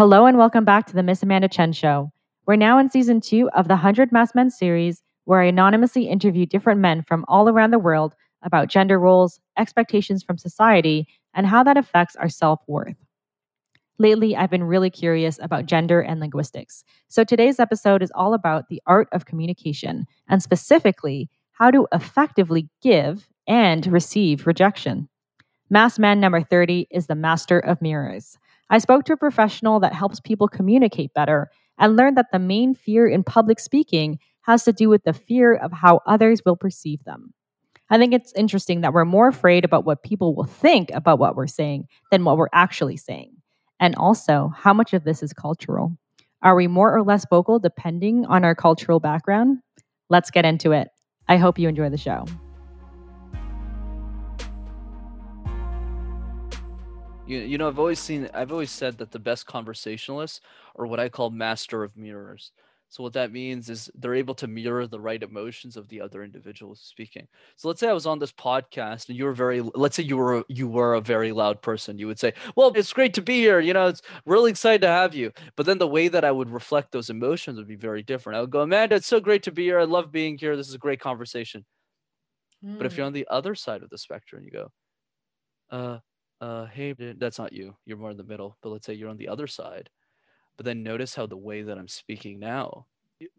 Hello and welcome back to the Miss Amanda Chen Show. We're now in season two of the 100 Masked Men series, where I anonymously interview different men from all around the world about gender roles, expectations from society, and how that affects our self worth. Lately, I've been really curious about gender and linguistics. So today's episode is all about the art of communication, and specifically, how to effectively give and receive rejection. Masked Man number 30 is the master of mirrors. I spoke to a professional that helps people communicate better and learned that the main fear in public speaking has to do with the fear of how others will perceive them. I think it's interesting that we're more afraid about what people will think about what we're saying than what we're actually saying. And also, how much of this is cultural? Are we more or less vocal depending on our cultural background? Let's get into it. I hope you enjoy the show. You, you know, I've always seen, I've always said that the best conversationalists are what I call master of mirrors. So what that means is they're able to mirror the right emotions of the other individual speaking. So let's say I was on this podcast and you were very let's say you were you were a very loud person. You would say, "Well, it's great to be here. You know, it's really excited to have you." But then the way that I would reflect those emotions would be very different. I would go, "Amanda, it's so great to be here. I love being here. This is a great conversation." Mm. But if you're hmm. on the other side of the spectrum, you go, "Uh, uh, hey, that's not you. You're more in the middle. But let's say you're on the other side. But then notice how the way that I'm speaking now.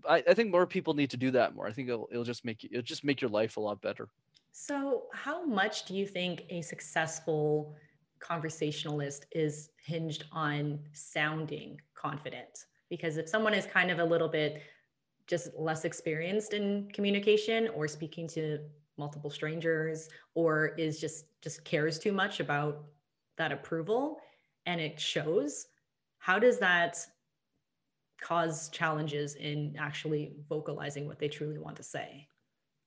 I, I think more people need to do that more. I think it'll, it'll just make you, it'll just make your life a lot better. So, how much do you think a successful conversationalist is hinged on sounding confident? Because if someone is kind of a little bit just less experienced in communication or speaking to multiple strangers or is just just cares too much about that approval and it shows how does that cause challenges in actually vocalizing what they truly want to say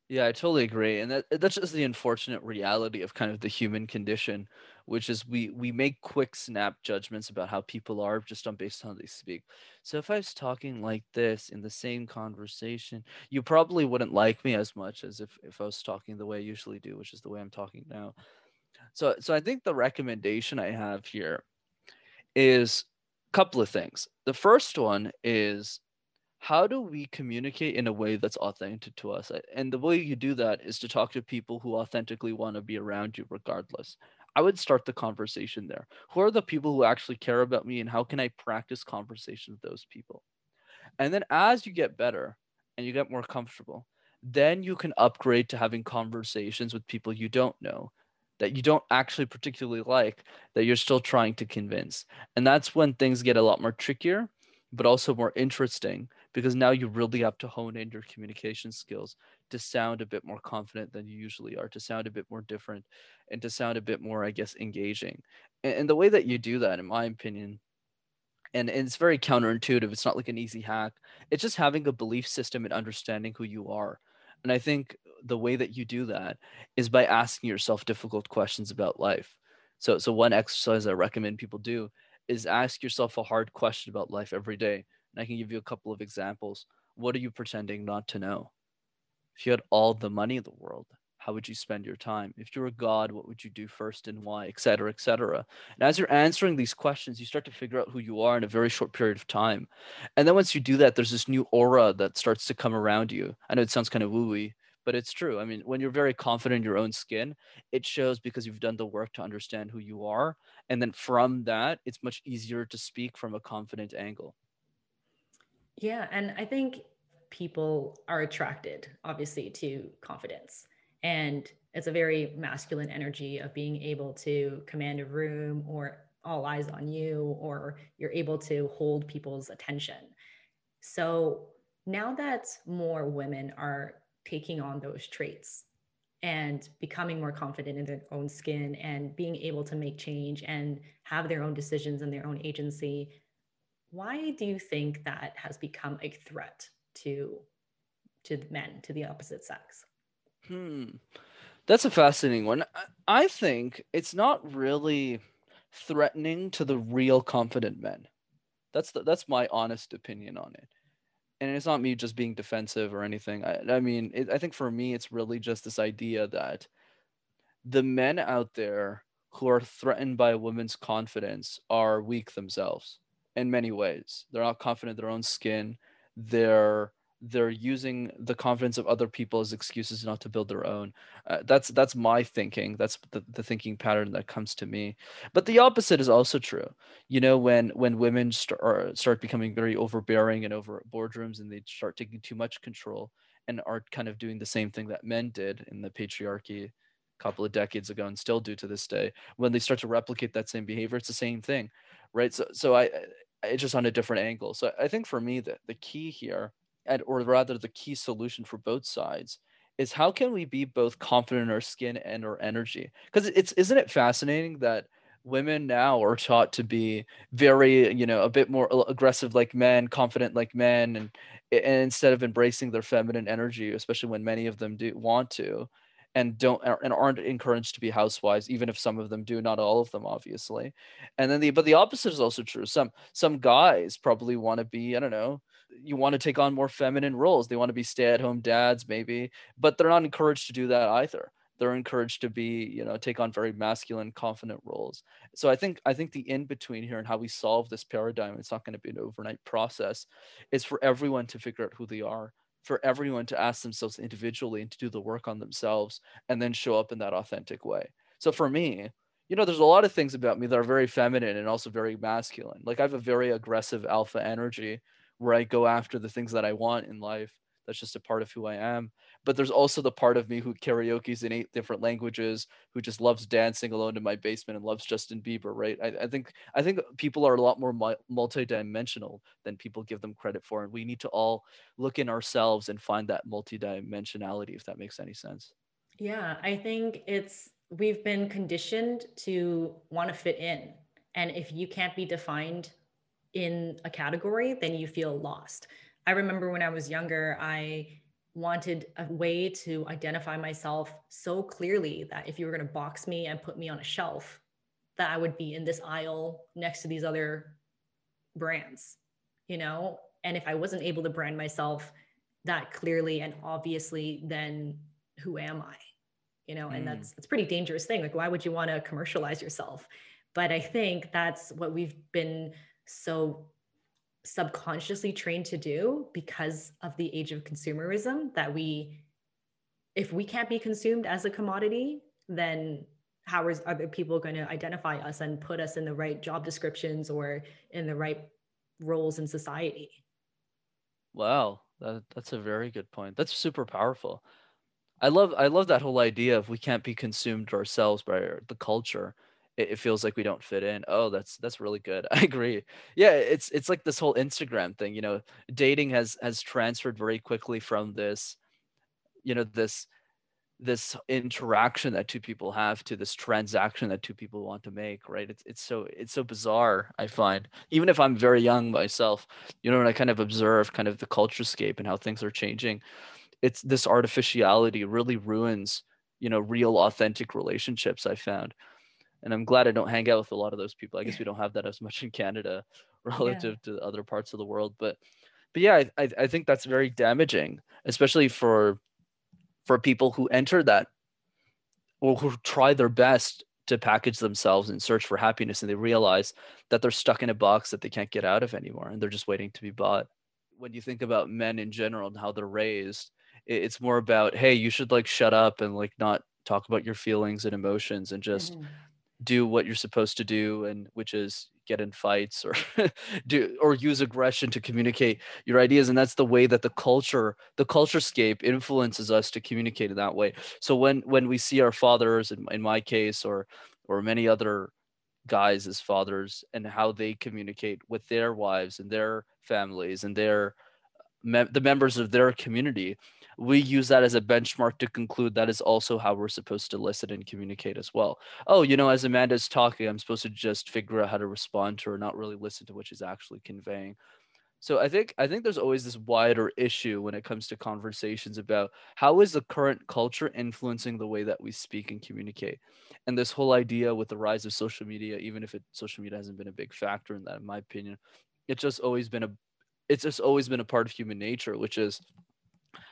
yeah, I totally agree, and that that's just the unfortunate reality of kind of the human condition, which is we we make quick snap judgments about how people are just on based on how they speak. So if I was talking like this in the same conversation, you probably wouldn't like me as much as if if I was talking the way I usually do, which is the way I'm talking now. So so I think the recommendation I have here is a couple of things. The first one is how do we communicate in a way that's authentic to us? And the way you do that is to talk to people who authentically want to be around you regardless. I would start the conversation there. Who are the people who actually care about me and how can i practice conversation with those people? And then as you get better and you get more comfortable then you can upgrade to having conversations with people you don't know that you don't actually particularly like that you're still trying to convince. And that's when things get a lot more trickier but also more interesting because now you really have to hone in your communication skills to sound a bit more confident than you usually are, to sound a bit more different, and to sound a bit more, I guess, engaging. And, and the way that you do that, in my opinion, and, and it's very counterintuitive, it's not like an easy hack, it's just having a belief system and understanding who you are. And I think the way that you do that is by asking yourself difficult questions about life. So, so one exercise I recommend people do is ask yourself a hard question about life every day. And I can give you a couple of examples. What are you pretending not to know? If you had all the money in the world, how would you spend your time? If you're a god, what would you do first and why, et cetera, et cetera? And as you're answering these questions, you start to figure out who you are in a very short period of time. And then once you do that, there's this new aura that starts to come around you. I know it sounds kind of wooey, but it's true. I mean, when you're very confident in your own skin, it shows because you've done the work to understand who you are. And then from that, it's much easier to speak from a confident angle. Yeah. And I think people are attracted, obviously, to confidence. And it's a very masculine energy of being able to command a room or all eyes on you, or you're able to hold people's attention. So now that more women are taking on those traits and becoming more confident in their own skin and being able to make change and have their own decisions and their own agency why do you think that has become a threat to to men to the opposite sex? Hmm. That's a fascinating one. I think it's not really threatening to the real confident men. That's the, that's my honest opinion on it. And it's not me just being defensive or anything. I, I mean, it, I think for me, it's really just this idea that the men out there who are threatened by a woman's confidence are weak themselves. In many ways. They're not confident in their own skin. They're they're using the confidence of other people as excuses not to build their own. Uh, that's that's my thinking. That's the, the thinking pattern that comes to me. But the opposite is also true. You know, when when women start start becoming very overbearing and over boardrooms, and they start taking too much control, and are kind of doing the same thing that men did in the patriarchy a couple of decades ago and still do to this day when they start to replicate that same behavior it's the same thing right so so i it's just on a different angle. So i think for me that the key here and or rather the key solution for both sides is how can we be both confident in our skin and our energy? Because it's isn't it fascinating that women now are taught to be very you know a bit more aggressive like men confident like men and, and instead of embracing their feminine energy especially when many of them do want to and don't and aren't encouraged to be housewives even if some of them do not all of them obviously. And then the but the opposite is also true. Some some guys probably want to be i don't know you want to take on more feminine roles. They want to be stay-at-home dads maybe but they're not encouraged to do that either. They're encouraged to be you know take on very masculine confident roles. So i think i think the in between here and how we solve this paradigm it's not going to be an overnight process is for everyone to figure out who they are for everyone to ask themselves individually and to do the work on themselves and then show up in that authentic way so for me you know there's a lot of things about me that are very feminine and also very masculine like i have a very aggressive alpha energy where I go after the things that I want in life. That's just a part of who I am. But there's also the part of me who karaoke's in eight different languages, who just loves dancing alone in my basement and loves Justin Bieber, right? I, I think I think people are a lot more multidimensional than people give them credit for, and we need to all look in ourselves and find that multidimensionality, if that makes any sense. Yeah, I think it's we've been conditioned to want to fit in, and if you can't be defined in a category, then you feel lost. I remember when I was younger, I wanted a way to identify myself so clearly that if you were going to box me and put me on a shelf, that I would be in this aisle next to these other brands, you know? And if I wasn't able to brand myself that clearly and obviously, then who am I? You know, and mm. that's it's pretty dangerous thing. Like, why would you want to commercialize yourself? But I think that's what we've been so subconsciously trained to do because of the age of consumerism that we if we can't be consumed as a commodity then how is other people going to identify us and put us in the right job descriptions or in the right roles in society? Wow that, that's a very good point. That's super powerful. I love i love that whole idea of we can't be consumed ourselves by the culture it, it feels like we don't fit in. Oh, that's that's really good. I agree. Yeah, it's it's like this whole Instagram thing. You know, dating has has transferred very quickly from this, you know, this this interaction that two people have to this transaction that two people want to make right it's it's so it's so bizarre i find even if i'm very young myself you know when i kind of observe kind of the culture scape and how things are changing it's this artificiality really ruins you know real authentic relationships i found and I'm glad I don't hang out with a lot of those people. I guess we don't have that as much in Canada relative yeah. to other parts of the world, but but yeah, I, I think that's very damaging, especially for for people who enter that or who try their best to package themselves and search for happiness and they realize that they're stuck in a box that they can't get out of anymore and they're just waiting to be bought when you think about men in general and how they're raised it's more about hey you should like shut up and like not talk about your feelings and emotions and just mm-hmm do what you're supposed to do and which is get in fights or do or use aggression to communicate your ideas and that's the way that the culture the culture scape influences us to communicate in that way. So when when we see our fathers in, in my case or or many other guys as fathers and how they communicate with their wives and their families and their the members of their community we use that as a benchmark to conclude that is also how we're supposed to listen and communicate as well. Oh, you know, as Amanda's talking, I'm supposed to just figure out how to respond to her, not really listen to what she's actually conveying. So I think I think there's always this wider issue when it comes to conversations about how is the current culture influencing the way that we speak and communicate. And this whole idea with the rise of social media, even if it social media hasn't been a big factor in that, in my opinion, it's just always been a it's just always been a part of human nature, which is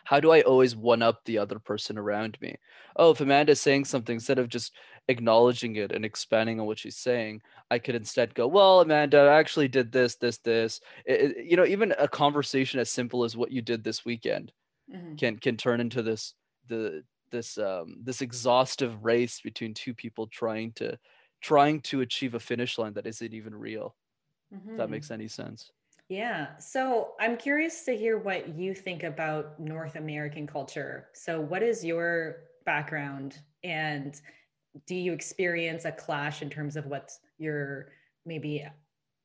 how do I always one up the other person around me? Oh, if Amanda's saying something, instead of just acknowledging it and expanding on what she's saying, I could instead go, "Well, Amanda, I actually did this, this, this." It, it, you know, even a conversation as simple as what you did this weekend mm-hmm. can can turn into this the this um this exhaustive race between two people trying to trying to achieve a finish line that isn't even real. Mm-hmm. If that makes any sense. Yeah. So I'm curious to hear what you think about North American culture. So, what is your background and do you experience a clash in terms of what your maybe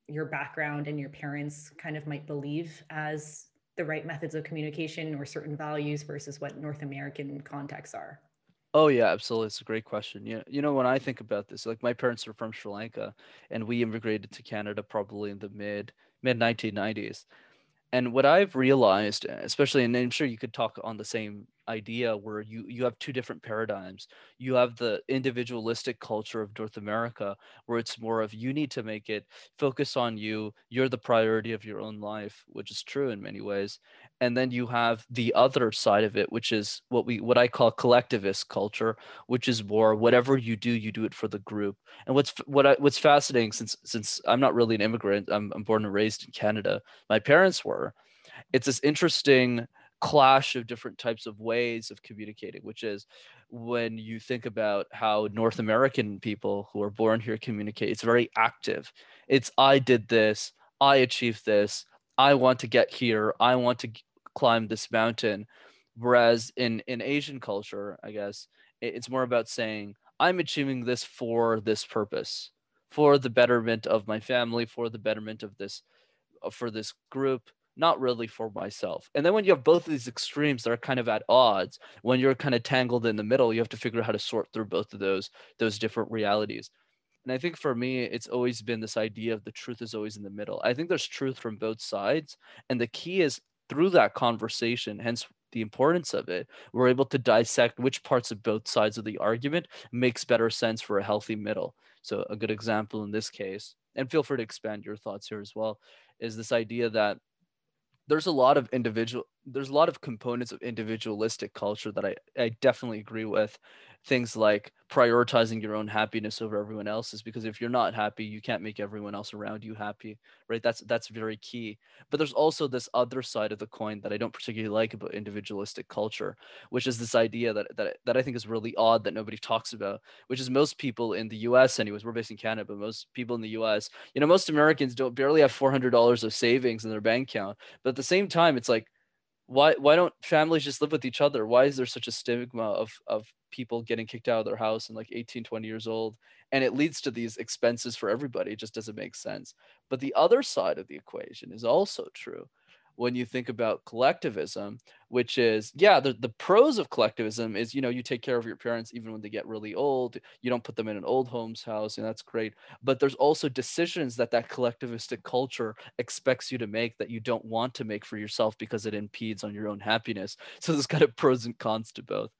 your background and your parents kind of might believe as the right methods of communication or certain values versus what North American contexts are? Oh yeah, absolutely. It's a great question. Know, you know, when I think about this, like my parents are from Sri Lanka, and we immigrated to Canada probably in the mid mid 1990s. And what I've realized, especially, and I'm sure you could talk on the same idea where you you have two different paradigms you have the individualistic culture of north america where it's more of you need to make it focus on you you're the priority of your own life which is true in many ways and then you have the other side of it which is what we what i call collectivist culture which is more whatever you do you do it for the group and what's what I, what's fascinating since since i'm not really an immigrant I'm, I'm born and raised in canada my parents were it's this interesting clash of different types of ways of communicating, which is when you think about how North American people who are born here communicate, it's very active. It's I did this, I achieved this, I want to get here, I want to climb this mountain. Whereas in in Asian culture, I guess it's more about saying I'm achieving this for this purpose, for the betterment of my family, for the betterment of this, uh, for this group, not really for myself. And then when you have both of these extremes that are kind of at odds, when you're kind of tangled in the middle, you have to figure out how to sort through both of those those different realities. And I think for me, it's always been this idea of the truth is always in the middle. I think there's truth from both sides. And the key is through that conversation, hence the importance of it, we're able to dissect which parts of both sides of the argument makes better sense for a healthy middle. So, a good example in this case, and feel free to expand your thoughts here as well, is this idea that there's a lot of individual there's a lot of components of individualistic culture that I, I definitely agree with. Things like prioritizing your own happiness over everyone else's because if you're not happy you can't make everyone else around you happy right? That's that's very key. But there's also this other side of the coin that i don't particularly like about individualistic culture which is this idea that that, that i think is really odd that nobody talks about which is most people in the us anyways we're based in canada but most people in the us you know most americans don't barely have $400 of savings in their bank account but at the same time it's like why why don't families just live with each other? Why is there such a stigma of of people getting kicked out of their house and like 18 20 years old? And it leads to these expenses for everybody. It just doesn't make sense. But the other side of the equation is also true when you think about collectivism which is yeah the, the pros of collectivism is you know you take care of your parents even when they get really old you don't put them in an old homes house and that's great but there's also decisions that that collectivistic culture expects you to make that you don't want to make for yourself because it impedes on your own happiness so there's kind of pros and cons to both.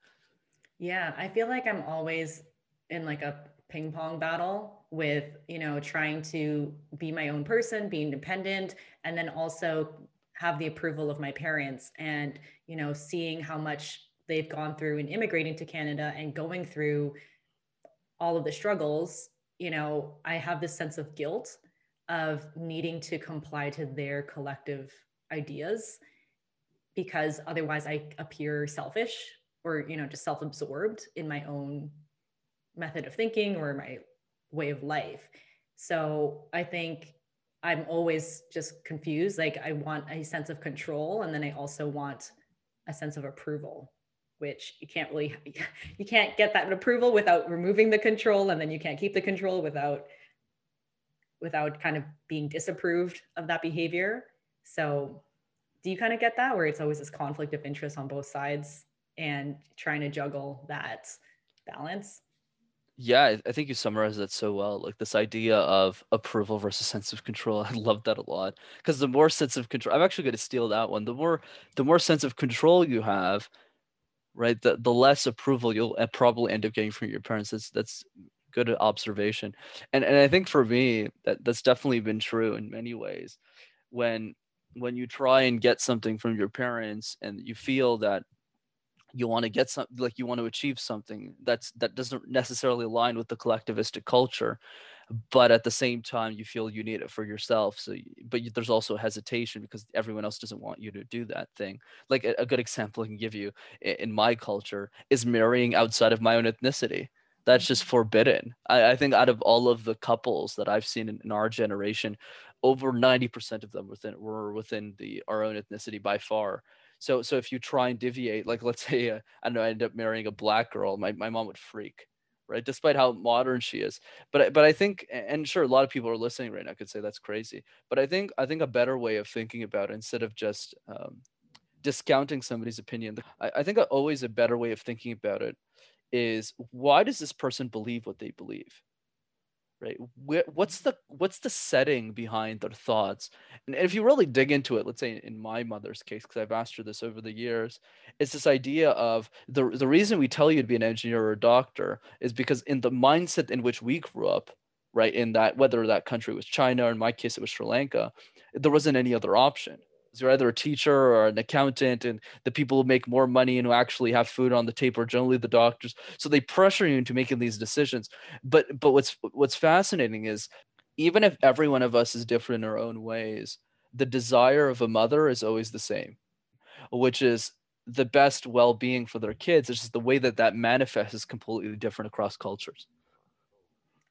Yeah i feel like i'm always in like a ping pong battle with you know trying to be my own person be independent and then also have the approval of my parents and you know seeing how much they've gone through in immigrating to canada and going through all of the struggles you know i have this sense of guilt of needing to comply to their collective ideas because otherwise i appear selfish or you know just self-absorbed in my own method of thinking or my way of life. So i think I'm always just confused. Like I want a sense of control and then I also want a sense of approval, which you can't really you can't get that approval without removing the control and then you can't keep the control without without kind of being disapproved of that behavior. So do you kind of get that where it's always this conflict of interest on both sides and trying to juggle that balance? Yeah, I think you summarized that so well. Like this idea of approval versus sense of control. I love that a lot because the more sense of control, I'm actually going to steal that one. The more, the more sense of control you have, right? The the less approval you'll uh, probably end up getting from your parents. That's that's good observation, and and I think for me that that's definitely been true in many ways. When when you try and get something from your parents and you feel that you want to get some like you want to achieve something that's that doesn't necessarily align with the collectivistic culture but at the same time you feel you need it for yourself so but you, there's also hesitation because everyone else doesn't want you to do that thing. Like a, a good example i can give you in, in my culture is marrying outside of my own ethnicity. That's just mm-hmm. forbidden. I, I think out of all of the couples that i've seen in, in our generation over 90% of them within were within the our own ethnicity by far so so if you try and deviate, like let's say uh, I know, I end up marrying a black girl, my, my mom would freak, right? Despite how modern she is. But but I think and sure a lot of people are listening right now could say that's crazy. But I think I think a better way of thinking about it instead of just um, discounting somebody's opinion, I, I think always a better way of thinking about it is why does this person believe what they believe? Right? What's the what's the setting behind their thoughts? And if you really dig into it let's say in my mother's case because i've asked her this over the years it's this idea of the, the reason we tell you to be an engineer or a doctor is because in the mindset in which we grew up right in that whether that country was china or in my case it was sri lanka there wasn't any other option you're either a teacher or an accountant and the people who make more money and who actually have food on the table are generally the doctors. So they pressure you into making these decisions. But but what's what's fascinating is even if every one of us is different in our own ways the desire of a mother is always the same which is the best well-being for their kids. It's just the way that that manifests is completely different across cultures.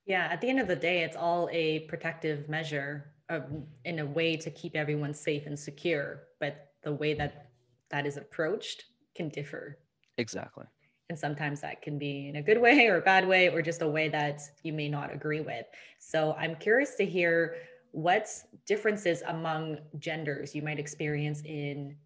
Yeah at the end of the day it's all a protective measure in a way to keep everyone safe and secure but the way that that is approached can differ. Exactly. And sometimes that can be in a good way or a bad way or just a way that you may not agree with. So i'm curious to hear what differences among genders you might experience in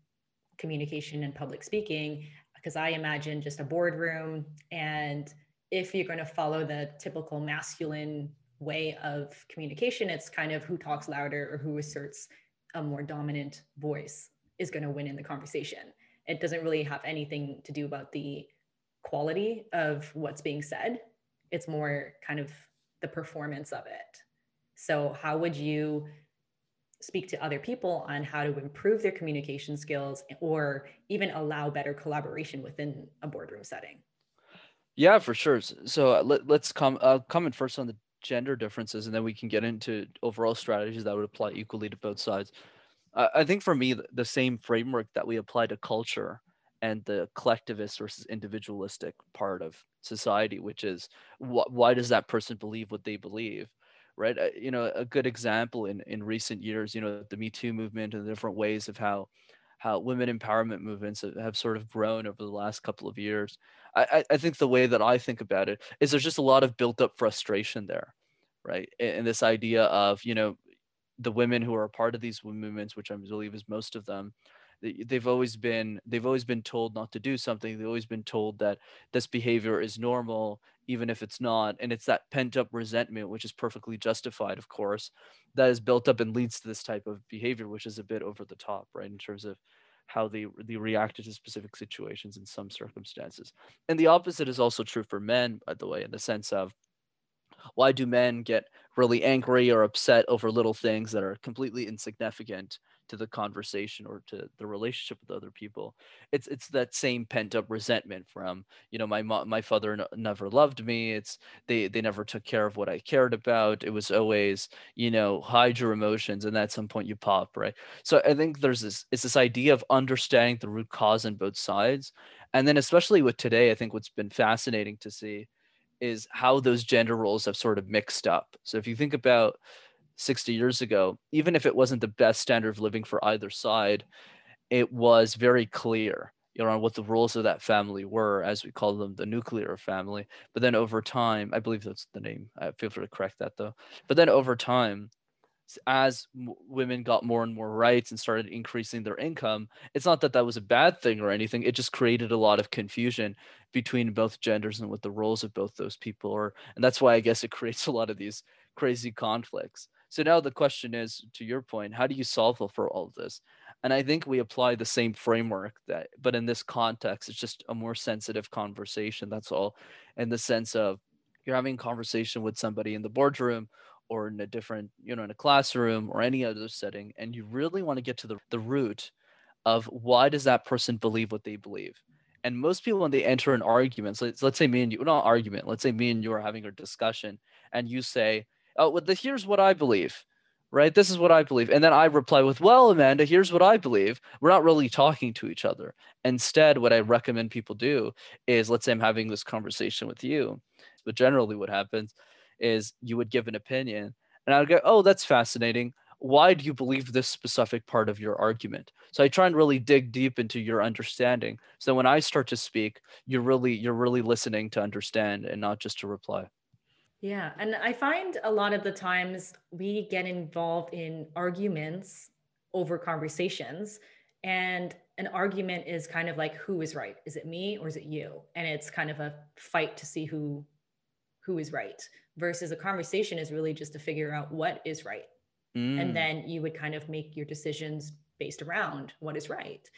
communication and public speaking because i imagine just a boardroom and if you're going to follow the typical masculine way of communication. It's kind of who talks louder or who asserts a more dominant voice is going to win in the conversation. It doesn't really have anything to do about the quality of what's being said. It's more kind of the performance of it. So, how would you speak to other people on how to improve their communication skills or even allow better collaboration within a boardroom setting? Yeah, for sure. So uh, let, us come uh, comment first on the gender differences, and then we can get into overall strategies that would apply equally to both sides. I think for me, the same framework that we apply to culture and the collectivist versus individualistic part of society, which is wh- why does that person believe what they believe? Right. Uh, you know, a good example in, in recent years, you know, the Me Too movement and the different ways of how how women empowerment movements have sort of grown over the last couple of years. I, I think the way that I think about it is there's just a lot of built up frustration there, right? And this idea of, you know, the women who are a part of these movements, which I believe is most of them, they've always been they've always been told not to do something they've always been told that this behavior is normal even if it's not and it's that pent up resentment which is perfectly justified of course that is built up and leads to this type of behavior which is a bit over the top right in terms of how they they reacted to specific situations in some circumstances. And the opposite is also true for men, by the way, in the sense of why do men get really angry or upset over little things that are completely insignificant to the conversation or to the relationship with other people it's it's that same pent up resentment from you know my mom my father n- never loved me it's they they never took care of what i cared about it was always you know hide your emotions and at some point you pop right so i think there's this it's this idea of understanding the root cause on both sides and then especially with today i think what's been fascinating to see is how those gender roles have sort of mixed up. So if you think about 60 years ago, even if it wasn't the best standard of living for either side, it was very clear you know, on what the rules of that family were, as we call them, the nuclear family. But then over time, I believe that's the name. I feel free to correct that though. But then over time, as women got more and more rights and started increasing their income it's not that that was a bad thing or anything it just created a lot of confusion between both genders and what the roles of both those people are and that's why i guess it creates a lot of these crazy conflicts so now the question is to your point how do you solve for all of this and i think we apply the same framework that but in this context it's just a more sensitive conversation that's all in the sense of you're having a conversation with somebody in the boardroom or in a different, you know, in a classroom or any other setting, and you really want to get to the, the root of why does that person believe what they believe? And most people, when they enter an argument, so let's, let's say me and you, not argument, let's say me and you are having a discussion, and you say, "Oh, well, the, here's what I believe," right? This is what I believe, and then I reply with, "Well, Amanda, here's what I believe." We're not really talking to each other. Instead, what I recommend people do is, let's say I'm having this conversation with you, but generally, what happens is you would give an opinion, and I would go, "Oh, that's fascinating." why do you believe this specific part of your argument so i try and really dig deep into your understanding so when i start to speak you're really you're really listening to understand and not just to reply yeah and i find a lot of the times we get involved in arguments over conversations and an argument is kind of like who is right is it me or is it you and it's kind of a fight to see who who is right versus a conversation is really just to figure out what is right Mm. And then you would kind of make your decisions based around what is right.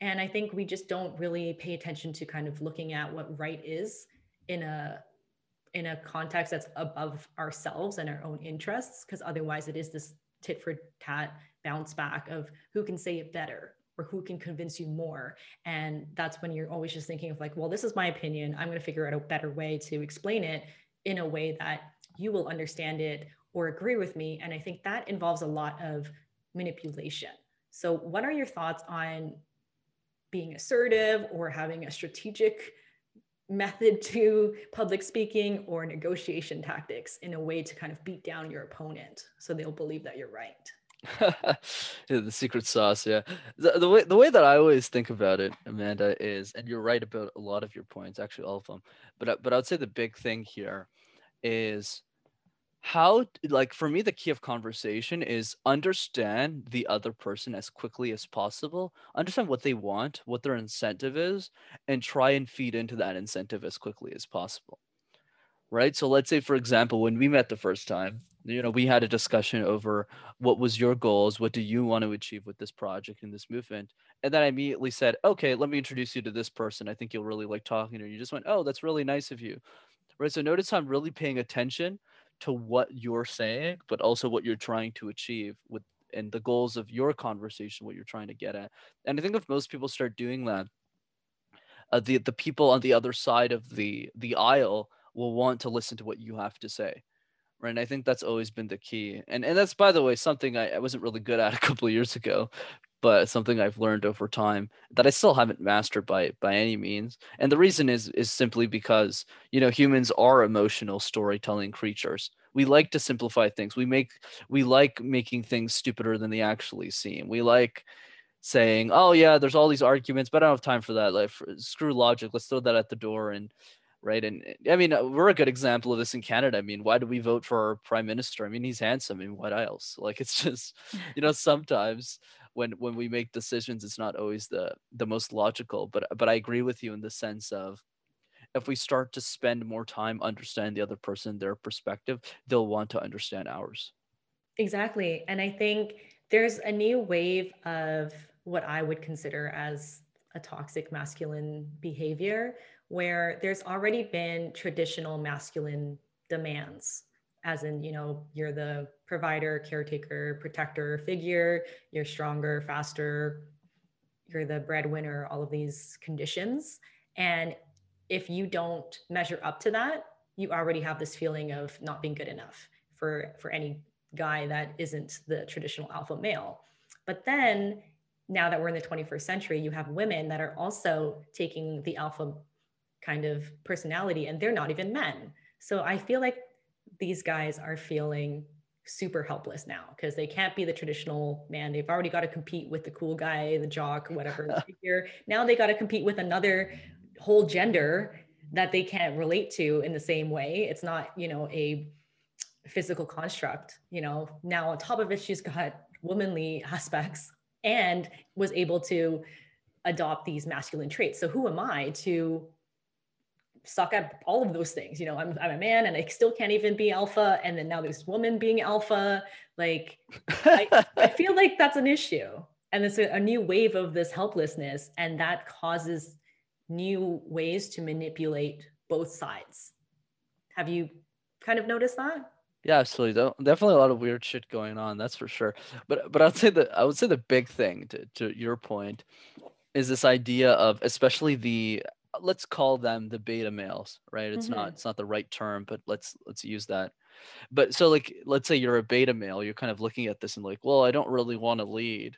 And I think we just don't really pay attention to kind of looking at what right is in a in a context that's above ourselves and our own interests because otherwise it is this tit for tat bounce back of who can say it better or who can convince you more and that's when you're always just thinking of like well this is my opinion i'm going to figure out a better way to explain it in a way that you will understand it or agree with me. And I think that involves a lot of manipulation. So, what are your thoughts on being assertive or having a strategic method to public speaking or negotiation tactics in a way to kind of beat down your opponent so they'll believe that you're right? yeah, the secret sauce, yeah. The, the way the way that I always think about it, Amanda, is, and you're right about a lot of your points, actually all of them. But but I would say the big thing here is how like for me the key of conversation is understand the other person as quickly as possible understand what they want what their incentive is and try and feed into that incentive as quickly as possible right? So let's say for example when we met the first time you know we had a discussion over what was your goals what do you want to achieve with this project and this movement and then i immediately said okay let me introduce you to this person. I think you'll really like talking to you just went oh that's really nice of you. Right? So notice i'm really paying attention to what you're saying, but also what you're trying to achieve with and the goals of your conversation, what you're trying to get at. And I think if most people start doing that, uh, the the people on the other side of the the aisle will want to listen to what you have to say right and i think that's always been the key and and that's by the way something i, I wasn't really good at a couple of years ago but something I've learned over time that I still haven't mastered by by any means. And the reason is is simply because you know humans are emotional storytelling creatures. We like to simplify things. We make we like making things stupider than they actually seem. We like saying, "Oh yeah, there's all these arguments, but I don't have time for that. Like for, screw logic. Let's throw that at the door." And right, and I mean, uh, we're a good example of this in Canada. I mean, why do we vote for our prime minister? I mean, he's handsome. I mean, what else? Like, it's just, you know, sometimes when when we make decisions it's not always the the most logical but but i agree with you in the sense of if we start to spend more time understanding the other person their perspective they'll want to understand ours exactly and i think there's a new wave of what i would consider as a toxic masculine behavior where there's already been traditional masculine demands as in you know you're the provider caretaker protector figure you're stronger faster you're the breadwinner all of these conditions. And if you don't measure up to that you already have this feeling of not being good enough for for any guy that isn't the traditional alpha male. But then now that we're in the 21st century you have women that are also taking the alpha kind of personality and they're not even men so i feel like these guys are feeling super helpless now because they can't be the traditional man. They've already got to compete with the cool guy, the jock, whatever figure. Now they got to compete with another whole gender that they can't relate to in the same way. It's not, you know, a physical construct, you know. Now on top of it, she's got womanly aspects and was able to adopt these masculine traits. So who am I to suck at all of those things. You know, I'm, I'm a man and I still can't even be alpha. And then now there's woman being alpha. Like, I, I feel like that's an issue. And it's a, a new wave of this helplessness. And that causes new ways to manipulate both sides. Have you kind of noticed that? Yeah, absolutely. Definitely a lot of weird shit going on. That's for sure. But but I'd say that I would say the big thing to, to your point is this idea of especially the let's call them the beta males, right? It's mm-hmm. not it's not the right term, but let's let's use that. But so like let's say you're a beta male, you're kind of looking at this and like, well, I don't really want to lead.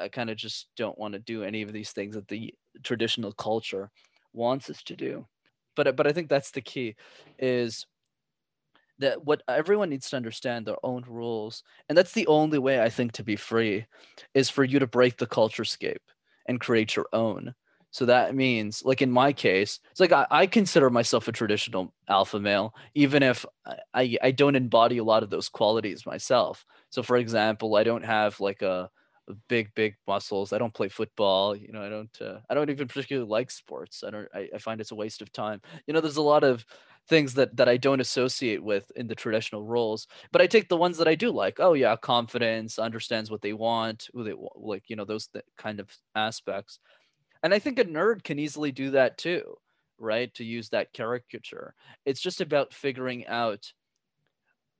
I kind of just don't want to do any of these things that the traditional culture wants us to do. But but I think that's the key is that what everyone needs to understand their own rules and that's the only way i think to be free is for you to break the culture scape and create your own so that means, like in my case, it's like I, I, consider myself a traditional alpha male, even if I, I don't embody a lot of those qualities myself. So, for example, I don't have like a, a big, big muscles. I don't play football. You know, I don't. Uh, I don't even particularly like sports. I don't. I, I find it's a waste of time. You know, there's a lot of things that that I don't associate with in the traditional roles. But I take the ones that I do like. Oh yeah, confidence, understands what they want, who they like. You know, those th- kind of aspects. And I think a nerd can easily do that too, right? To use that caricature. It's just about figuring out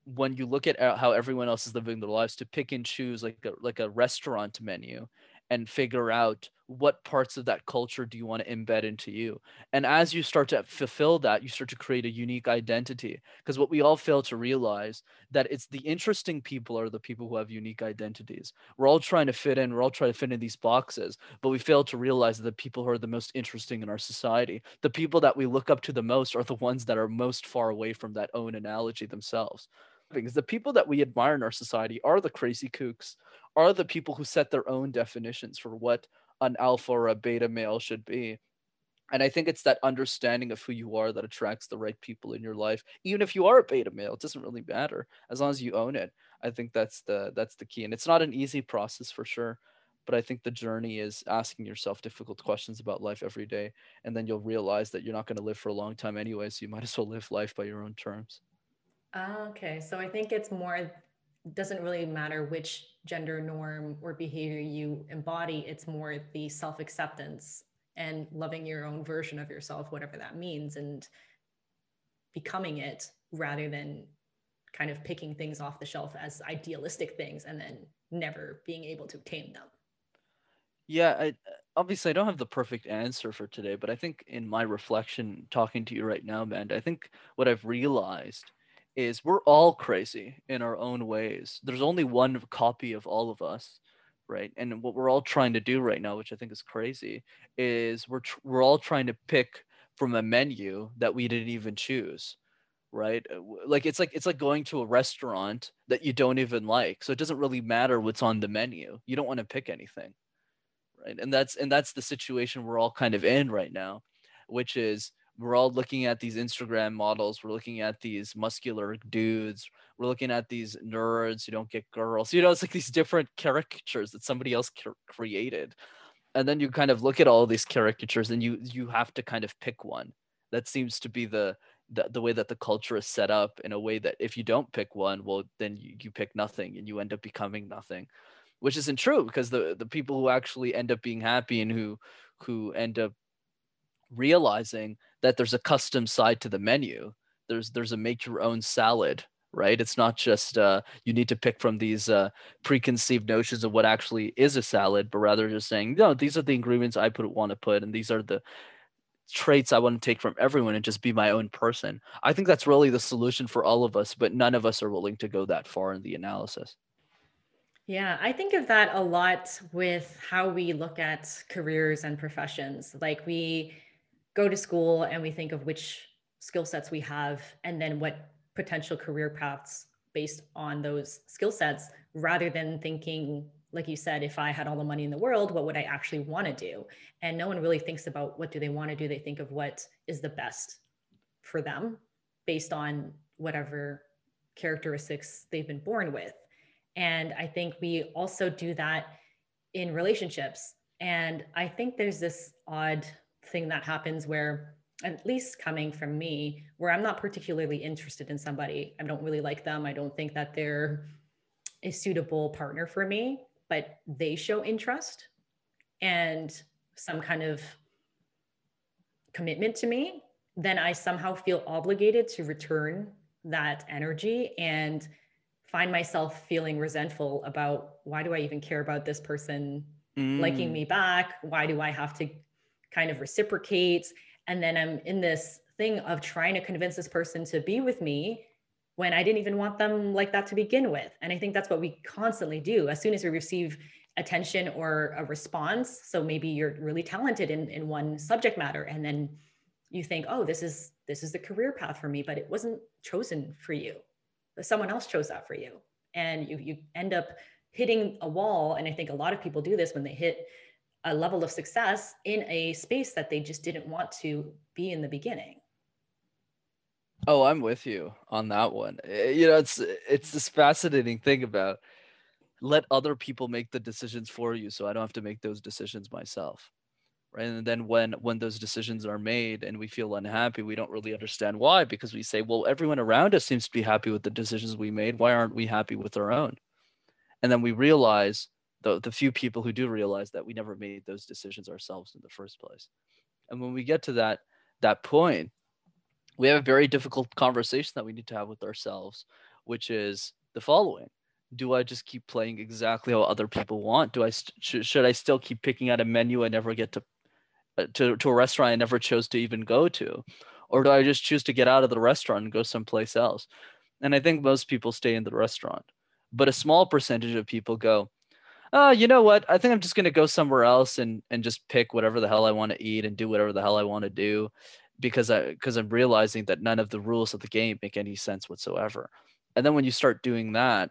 when you look at uh, how everyone else is living their lives to pick and choose like a, like a restaurant menu and figure out what parts of that culture do you want to embed into you. And as you start to fulfill that you start to create a unique identity because what we all fail to realize that it's the interesting people are the people who have unique identities. We're all trying to fit in we're all trying to fit in these boxes but we fail to realize that the people who are the most interesting in our society the people that we look up to the most are the ones that are most far away from that own analogy themselves. Because the people that we admire in our society are the crazy kooks are the people who set their own definitions for what an alpha or a beta male should be. And I think it's that understanding of who you are that attracts the right people in your life. Even if you are a beta male, it doesn't really matter as long as you own it. I think that's the that's the key. And it's not an easy process for sure, but I think the journey is asking yourself difficult questions about life every day, and then you'll realize that you're not going to live for a long time anyway. So you might as well live life by your own terms. Ah, okay, so I think it's more doesn't really matter which gender norm or behavior you embody it's more the self-acceptance and loving your own version of yourself whatever that means and becoming it rather than kind of picking things off the shelf as idealistic things and then never being able to obtain them. Yeah I, obviously i don't have the perfect answer for today but i think in my reflection talking to you right now man i think what i've realized is we're all crazy in our own ways. There's only one copy of all of us, right? And what we're all trying to do right now, which I think is crazy, is we're tr- we're all trying to pick from a menu that we didn't even choose, right? Uh, like it's like it's like going to a restaurant that you don't even like. So it doesn't really matter what's on the menu. You don't want to pick anything. Right? And that's and that's the situation we're all kind of in right now, which is we're all looking at these Instagram models. We're looking at these muscular dudes. We're looking at these nerds who don't get girls. You know, it's like these different caricatures that somebody else created. And then you kind of look at all these caricatures and you you have to kind of pick one. That seems to be the the, the way that the culture is set up in a way that if you don't pick one, well, then you, you pick nothing and you end up becoming nothing, which isn't true because the, the people who actually end up being happy and who who end up realizing that there's a custom side to the menu. There's there's a make your own salad, right? It's not just uh, you need to pick from these uh, preconceived notions of what actually is a salad, but rather just saying, no, these are the ingredients I put want to put, and these are the traits I want to take from everyone and just be my own person. I think that's really the solution for all of us, but none of us are willing to go that far in the analysis. Yeah, I think of that a lot with how we look at careers and professions. Like we go to school and we think of which skill sets we have and then what potential career paths based on those skill sets rather than thinking like you said if i had all the money in the world what would i actually want to do? And no one really thinks about what do they want to do. They think of what is the best for them based on whatever characteristics they've been born with. And i think we also do that in relationships. And i think there's this odd thing that happens where at least coming from me where i'm not particularly interested in somebody i don't really like them i don't think that they're a suitable partner for me but they show interest and some kind of commitment to me then i somehow feel obligated to return that energy and find myself feeling resentful about why do i even care about this person mm. liking me back? Why do I have to kind of reciprocates. And then I'm in this thing of trying to convince this person to be with me when I didn't even want them like that to begin with. And I think that's what we constantly do. As soon as we receive attention or a response, so maybe you're really talented in, in one subject matter, and then you think, oh, this is this is the career path for me, but it wasn't chosen for you. Someone else chose that for you. And you you end up hitting a wall. And I think a lot of people do this when they hit a level of success in a space that they just didn't want to be in the beginning. Oh, I'm with you on that one. Eh, you know, it's it's this fascinating thing about let other people make the decisions for you so I don't have to make those decisions myself. Right. And then when when those decisions are made and we feel unhappy, we don't really understand why because we say, well, everyone around us seems to be happy with the decisions we made. Why aren't we happy with our own? And then we realize the the few people who do realize that we never made those decisions ourselves in the first place. And when we get to that that point, we have a very difficult conversation that we need to have with ourselves, which is the following. Do I just keep playing exactly how other people want? Do I sh- should I still keep picking out a menu I never get to, uh, to to a restaurant I never chose to even go to, or do I just choose to get out of the restaurant and go someplace else? And I think most people stay in the restaurant, but a small percentage of people go, oh, you know what? I think I'm just going to go somewhere else and and just pick whatever the hell I want to eat and do whatever the hell I want to do because I because I'm realizing that none of the rules of the game make any sense whatsoever. And then when you start doing that,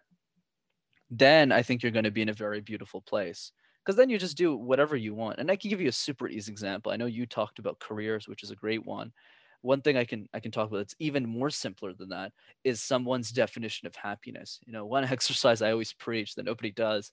then I think you're going to be in a very beautiful place because then you just do whatever you want. And I can give you a super easy example. I know you talked about careers, which is a great one. One thing I can I can talk about that's even more simpler than that is someone's definition of happiness. You know, one exercise I always preach that nobody does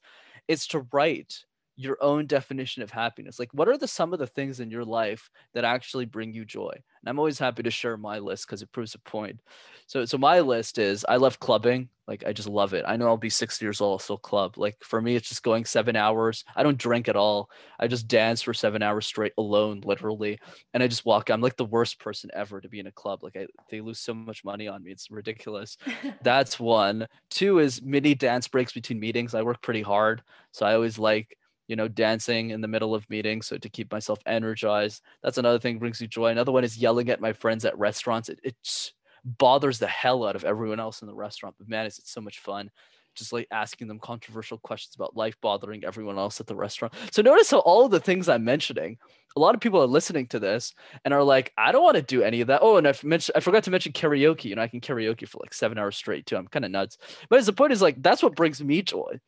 is to write your own definition of happiness. Like, what are the some of the things in your life that actually bring you joy? And I'm always happy to share my list because it proves a point. So, so my list is I love clubbing. Like, I just love it. I know I'll be 60 years old, I'll still club. Like for me, it's just going seven hours. I don't drink at all. I just dance for seven hours straight alone, literally. And I just walk. I'm like the worst person ever to be in a club. Like I, they lose so much money on me. It's ridiculous. That's one. Two is mini dance breaks between meetings. I work pretty hard, so I always like you know, dancing in the middle of meetings. So to keep myself energized, that's another thing brings me joy. Another one is yelling at my friends at restaurants. It, it bothers the hell out of everyone else in the restaurant, but man, is it so much fun. Just like asking them controversial questions about life bothering everyone else at the restaurant. So notice how all of the things I'm mentioning, a lot of people are listening to this and are like, I don't want to do any of that. Oh, and I mentioned I forgot to mention karaoke. You know, I can karaoke for like seven hours straight too. I'm kind of nuts. But the point is like that's what brings me joy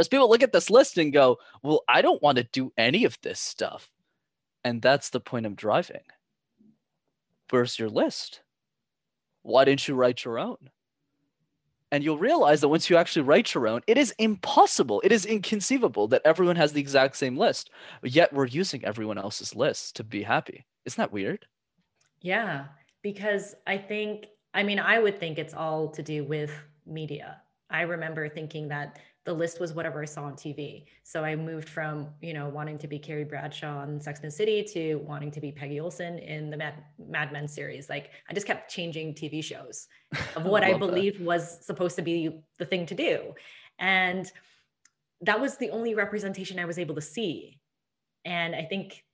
Whereas people look at this list and go, well, I don't want to do any of this stuff. And that's the point I'm driving. Where's your list? Why didn't you write your own? And you'll realize that once you actually write your own, it is impossible. It is inconceivable that everyone has the exact same list. Yet we're using everyone else's list to be happy. Isn't that weird? Yeah, because I think, I mean, I would think it's all to do with media. I remember thinking that the list was whatever I saw on TV. So I moved from, you know, wanting to be Carrie Bradshaw in Sex and the City to wanting to be Peggy Olson in the Mad, Mad Men series. Like I just kept changing TV shows of what I, I believed that. was supposed to be the thing to do. And that was the only representation I was able to see. And I think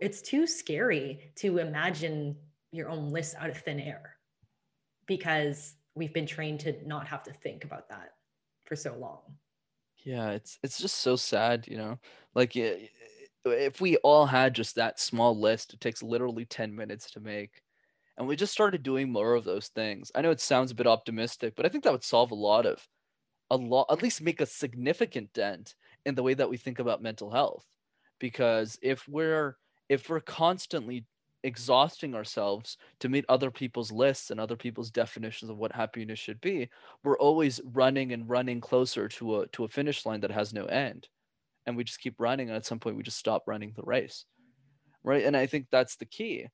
it's too scary to imagine your own list out of thin air because we've been trained to not have to think about that for so long. Yeah, it's it's just so sad, you know. Like if we all had just that small list, it takes literally 10 minutes to make. And we just started doing more of those things. I know it sounds a bit optimistic, but I think that would solve a lot of a lot at least make a significant dent in the way that we think about mental health. Because if we're if we're constantly exhausting ourselves to meet other people's lists and other people's definitions of what happiness should be we're always running and running closer to a to a finish line that has no end. And we just keep running and at some point we just stop running the race. Right? And i think that's the key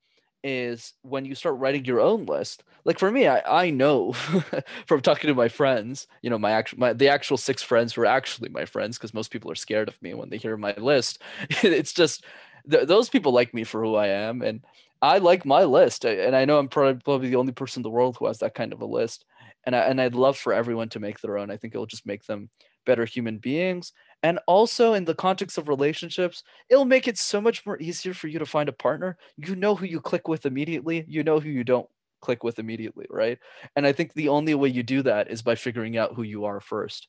is when you start writing your own list like for me i, I know from talking to my friends you know my actual my the actual six friends who are actually my friends because most people are scared of me when they hear my list it's just th- those people like me for who I am, and I like my list. And I know I'm probably the only person in the world who has that kind of a list. And I, and I'd love for everyone to make their own. I think it'll just make them better human beings. And also in the context of relationships, it'll make it so much more easier for you to find a partner. You know who you click with immediately, you know who you don't click with immediately, right? And I think the only way you do that is by figuring out who you are first.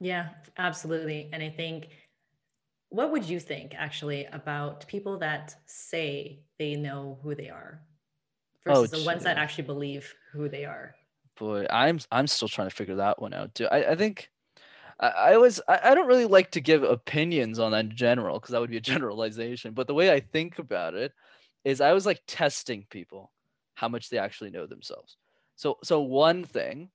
Yeah, absolutely. And I think what would you think actually about people that say they know who they are oh, versus oh, the ones that actually believe who they are? Boy, I'm I'm still trying to figure that one out too. I, I think I, I was I, I don't really like to give opinions on that in general because that would be a generalization. But the way I think about it is I was like testing people how much they actually know themselves. So so one thing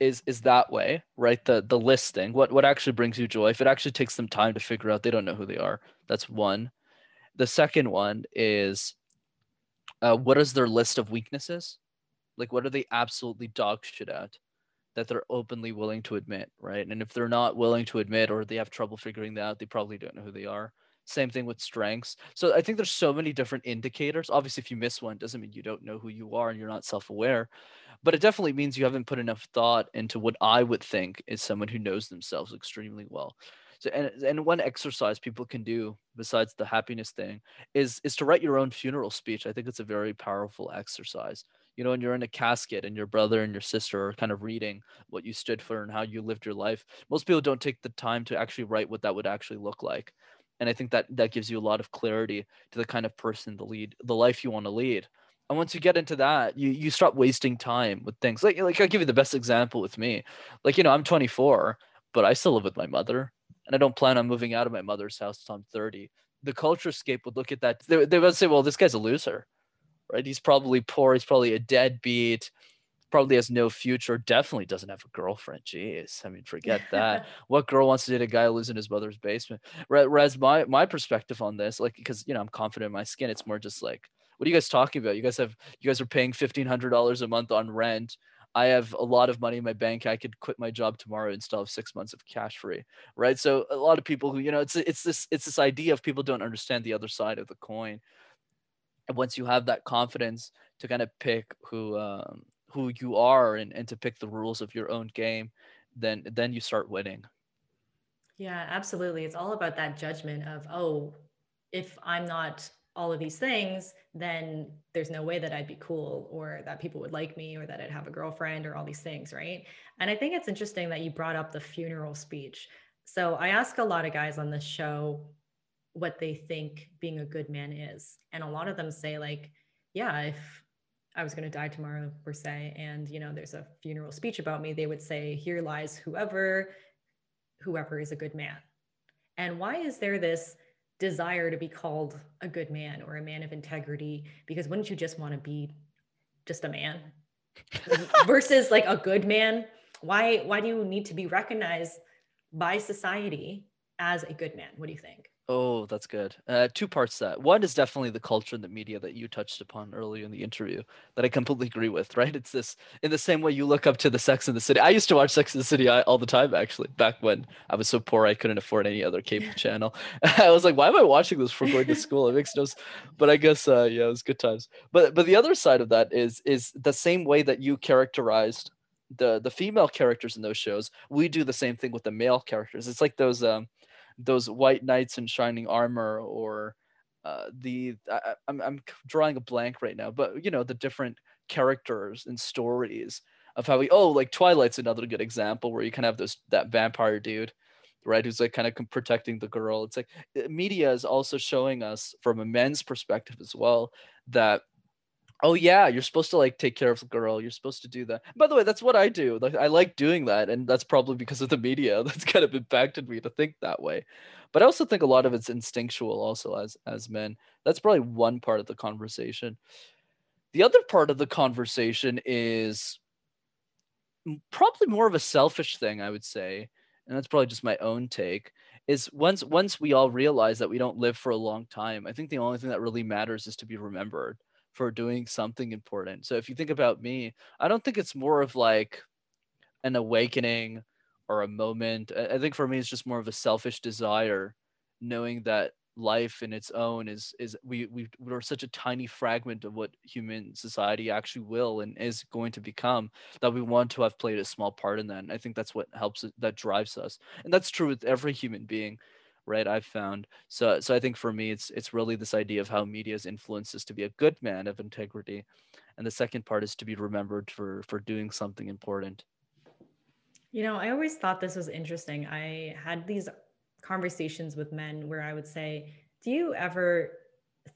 is is that way, right? The the listing, what what actually brings you joy. If it actually takes them time to figure out, they don't know who they are. That's one. The second one is uh, what is their list of weaknesses? Like what are they absolutely dog shit at that they're openly willing to admit, right? And if they're not willing to admit or they have trouble figuring that out, they probably don't know who they are. Same thing with strengths. So I think there's so many different indicators. Obviously, if you miss one, doesn't mean you don't know who you are and you're not self-aware, but it definitely means you haven't put enough thought into what I would think is someone who knows themselves extremely well. So and and one exercise people can do besides the happiness thing is is to write your own funeral speech. I think it's a very powerful exercise. You know, when you're in a casket and your brother and your sister are kind of reading what you stood for and how you lived your life, most people don't take the time to actually write what that would actually look like and i think that that gives you a lot of clarity to the kind of person the lead the life you want to lead. And once you get into that you you stop wasting time with things. Like like i'll give you the best example with me. Like you know i'm 24 but i still live with my mother and i don't plan on moving out of my mother's house until i'm 30 the culture scape would look at that they, they would say well this guy's a loser right? He's probably poor he's probably a deadbeat probably has no future, definitely doesn't have a girlfriend. Jeez. I mean, forget that. what girl wants to date a guy who lives in his mother's basement? Whereas my my perspective on this, like because you know, I'm confident in my skin, it's more just like, what are you guys talking about? You guys have you guys are paying fifteen hundred dollars a month on rent. I have a lot of money in my bank. I could quit my job tomorrow and still have six months of cash free, right? So a lot of people who, you know, it's it's this it's this idea of people don't understand the other side of the coin. And once you have that confidence to kind of pick who um, who you are and, and to pick the rules of your own game, then then you start winning. Yeah, absolutely. It's all about that judgment of, oh, if I'm not all of these things, then there's no way that I'd be cool or that people would like me or that I'd have a girlfriend or all these things, right? And I think it's interesting that you brought up the funeral speech. So I ask a lot of guys on this show what they think being a good man is. And a lot of them say, like, yeah, if I was going to die tomorrow, per se, and you know, there's a funeral speech about me, they would say, "Here lies whoever, whoever is a good man." And why is there this desire to be called a good man or a man of integrity? Because wouldn't you just want to be just a man versus like a good man? Why why do you need to be recognized by society as a good man? What do you think? Oh, that's good. Uh, two parts to that. One is definitely the culture and the media that you touched upon earlier in the interview that I completely agree with, right? It's this in the same way you look up to the Sex in the City. I used to watch Sex in the City all the time, actually, back when I was so poor I couldn't afford any other cable channel. I was like, why am I watching this for going to school? It makes no sense. But I guess, uh, yeah, it was good times. But but the other side of that is is the same way that you characterized the the female characters in those shows. We do the same thing with the male characters. It's like those um those white knights in shining armor or uh, the I, I'm I'm drawing a blank right now, but you know the different characters and stories of how we oh like Twilight's another good example where you kind of have this that vampire dude right who's like kind of protecting the girl. It's like uh, media is also showing us from a men's perspective as well that oh yeah you're supposed to like take care of the girl you're supposed to do that. By the way that's what i do like i like doing that and that's probably because of the media that's kind of impacted me to think that way. But i also think a lot of it's instinctual also as as men. That's probably one part of the conversation. The other part of the conversation is probably more of a selfish thing i would say and that's probably just my own take is once once we all realize that we don't live for a long time i think the only thing that really matters is to be remembered for doing something important. So if you think about me, I don't think it's more of like an awakening or a moment. I think for me, it's just more of a selfish desire, knowing that life in its own is is we we we're such a tiny fragment of what human society actually will and is going to become that we want to have played a small part in that and i think that's what helps that drives us and that's true with every human being right i've found. So so i think for me it's it's really this idea of how media's influence is to be a good man of integrity and the second part is to be remembered for for doing something important. You know i always thought this was interesting. I had these conversations with men where i would say do you ever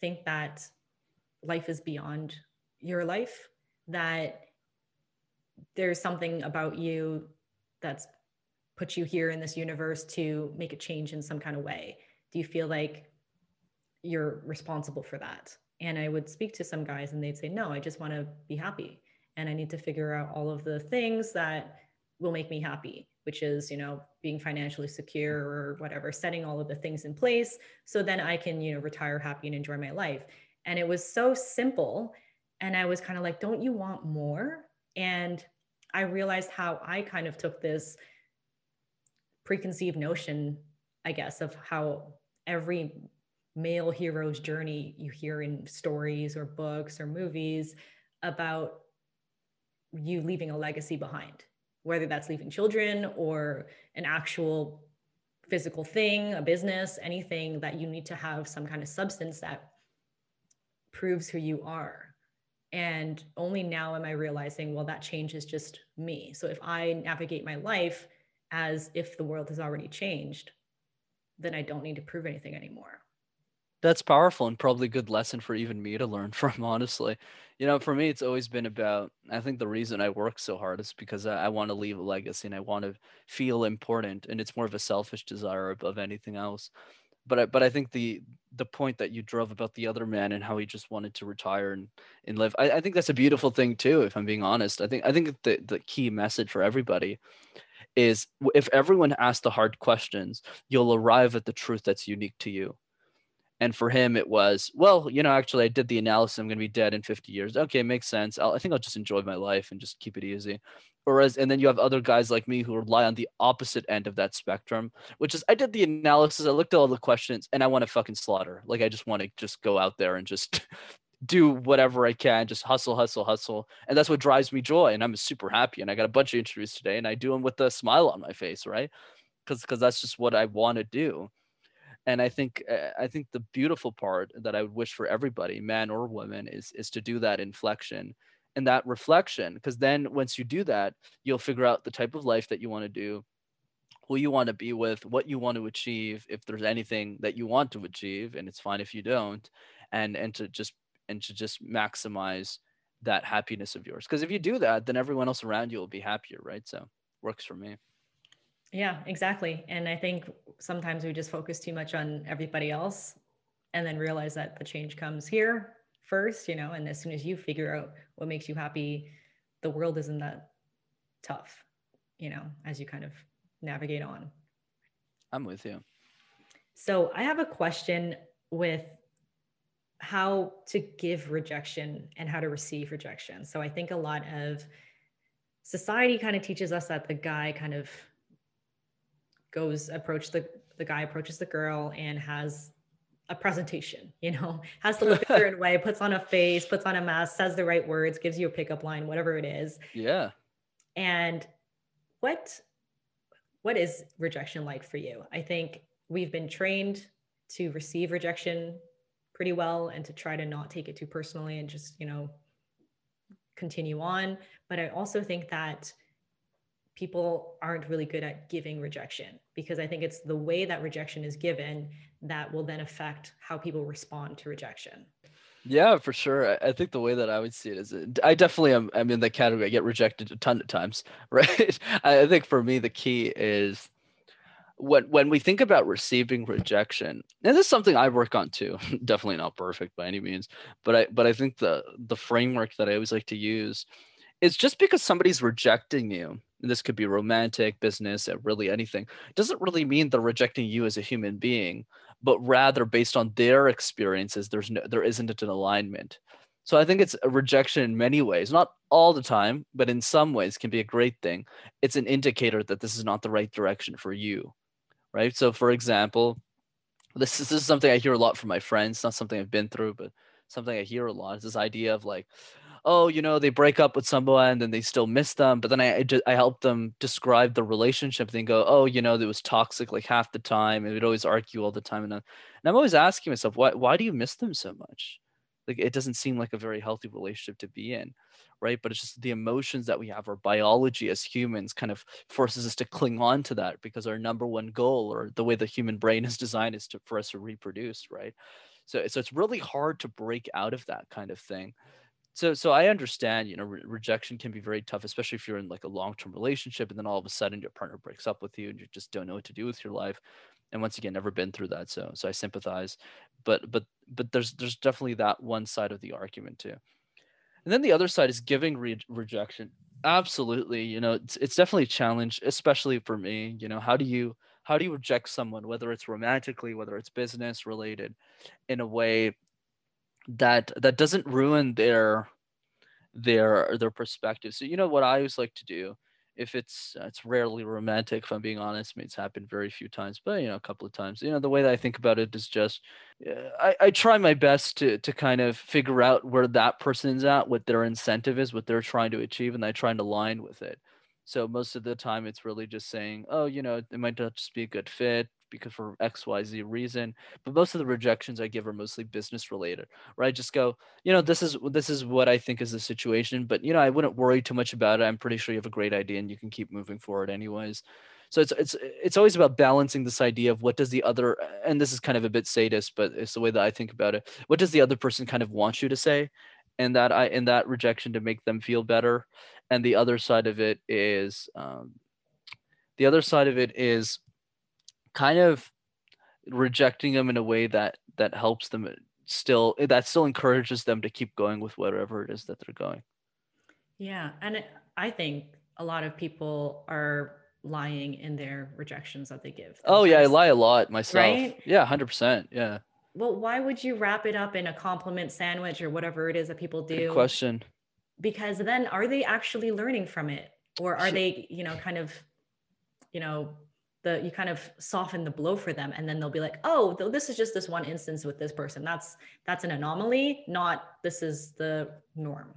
think that life is beyond your life? That there's something about you that's put you here in this universe to make a change in some kind of way? Do you feel like you're responsible for that? And I would speak to some guys and they'd say, no, I just want to be happy. And I need to figure out all of the things that will make me happy, which is, you know, being financially secure or whatever, setting all of the things in place so then I can, you know, retire happy and enjoy my life. And it was so simple. And I was kind of like, don't you want more? And I realized how I kind of took this preconceived notion, I guess, of how every male hero's journey you hear in stories or books or movies about you leaving a legacy behind, whether that's leaving children or an actual physical thing, a business, anything that you need to have some kind of substance that proves who you are. And only now am I realizing, well, that change is just me. So if I navigate my life as if the world has already changed, then I don't need to prove anything anymore. That's powerful and probably a good lesson for even me to learn from, honestly. You know, for me, it's always been about, I think the reason I work so hard is because I, I want to leave a legacy and I want to feel important. And it's more of a selfish desire above anything else. But I, but I think the the point that you drove about the other man and how he just wanted to retire and, and live, I, I think that's a beautiful thing too, if I'm being honest. I think I think the, the key message for everybody is if everyone asks the hard questions, you'll arrive at the truth that's unique to you. And for him, it was, well, you know, actually, I did the analysis. I'm going to be dead in 50 years. Okay, makes sense. I'll, I think I'll just enjoy my life and just keep it easy. Whereas, and then you have other guys like me who rely on the opposite end of that spectrum, which is I did the analysis, I looked at all the questions, and I want to fucking slaughter. Like, I just want to just go out there and just do whatever I can, just hustle, hustle, hustle. And that's what drives me joy. And I'm super happy. And I got a bunch of interviews today and I do them with a smile on my face, right? Because because that's just what I want to do. And I think eh, I think the beautiful part that I would wish for everybody, man or woman, is is to do that inflection and that reflection. Because then once you do that, you'll figure out the type of life that you want to do, who you want to be with, what you want to achieve, if there's anything that you want to achieve, and it's fine if you don't, and and to just and to just maximize that happiness of yours. Because if you do that, then everyone else around you will be happier, right? So works for me. Yeah, exactly. And I think sometimes we just focus too much on everybody else and then realize that the change comes here first, you know, and as soon as you figure out what makes you happy, the world isn't that tough, you know, as you kind of navigate on. I'm with you. So I have a question with how to give rejection and how to receive rejection. So I think a lot of society kind of teaches us that the guy kind of goes approach the the guy approaches the girl and has a presentation, you know, has to look a certain way, puts on a face, puts on a mask, says the right words, gives you a pickup line, whatever it is. Yeah. And what what is rejection like for you? I think we've been trained to receive rejection pretty well and to try to not take it too personally and just, you know, continue on. But I also think that people aren't really good at giving rejection because I think it's the way that rejection is given that will then affect how people respond to rejection. Yeah, for sure. I think the way that I would see it is, I definitely am. I'm in the category. I get rejected a ton of times, right? I think for me the key is when when we think about receiving rejection, and this is something I work on too. Definitely not perfect by any means, but I but I think the the framework that I always like to use is just because somebody's rejecting you, and this could be romantic, business, uh, really anything, doesn't really mean they're rejecting you as a human being, but rather based on their experiences, there's no there isn't an alignment. So I think it's a rejection in many ways, not all the time, but in some ways can be a great thing. It's an indicator that this is not the right direction for you right? So, for example, this is, this is something I hear a lot from my friends. Not something I've been through, but something I hear a lot. Is this idea of like, oh, you know, they break up with someone and then they still miss them, but then I I, I help them describe the relationship. They go, oh, you know, it was toxic like half the time, and we'd always argue all the time, and, and I'm always asking myself, why why do you miss them so much? Like it doesn't seem like a very healthy relationship to be in right? But it's just the emotions that we have, our biology as humans kind of forces us to cling on to that because our number one goal or the way the human brain is designed is to, for us to reproduce, right? So, so it's really hard to break out of that kind of thing. So, so I understand, you know, re- rejection can be very tough, especially if you're in like a long-term relationship and then all of a sudden your partner breaks up with you and you just don't know what to do with your life. And once again, never been through that, so so I sympathize. But but but there's there's definitely that one side of the argument too. And then the other side is giving re- rejection. Absolutely, you know, it's, it's definitely a challenge, especially for me. You know, how do you how do you reject someone, whether it's romantically, whether it's business related, in a way that that doesn't ruin their their their perspective. So you know what I always like to do if it's uh, it's rarely romantic if i'm being honest I mean, it's happened very few times but you know a couple of times. You know the way that i think about it is just I, I try my best to to kind of figure out where that person's at what their incentive is what they're trying to achieve and i try and align with it. So most of the time it's really just saying oh you know it might not just be a good fit because for xyz reason but most of the rejections i give are mostly business related right just go you know this is this is what i think is the situation but you know i wouldn't worry too much about it. I'm pretty sure you have a great idea and you can keep moving forward anyways. So it's it's it's always about balancing this idea of what does the other and this is kind of a bit sadist but it's the way that i think about it what does the other person kind of want you to say? And that i in that rejection to make them feel better. And the other side of it is um, the other side of it is kind of rejecting them in a way that that helps them still that still encourages them to keep going with whatever it is that they're going. Yeah and i think a lot of people are lying in their rejections that they give themselves. oh yeah i lie a lot myself. Right? yeah 100% yeah. Well why would you wrap it up in a compliment sandwich or whatever it is that people do? Good question. Because then are they actually learning from it? Or are they you know kind of you know the you kind of soften the blow for them and then they'll be like oh this is just this one instance with this person. That's that's an anomaly not this is the norm.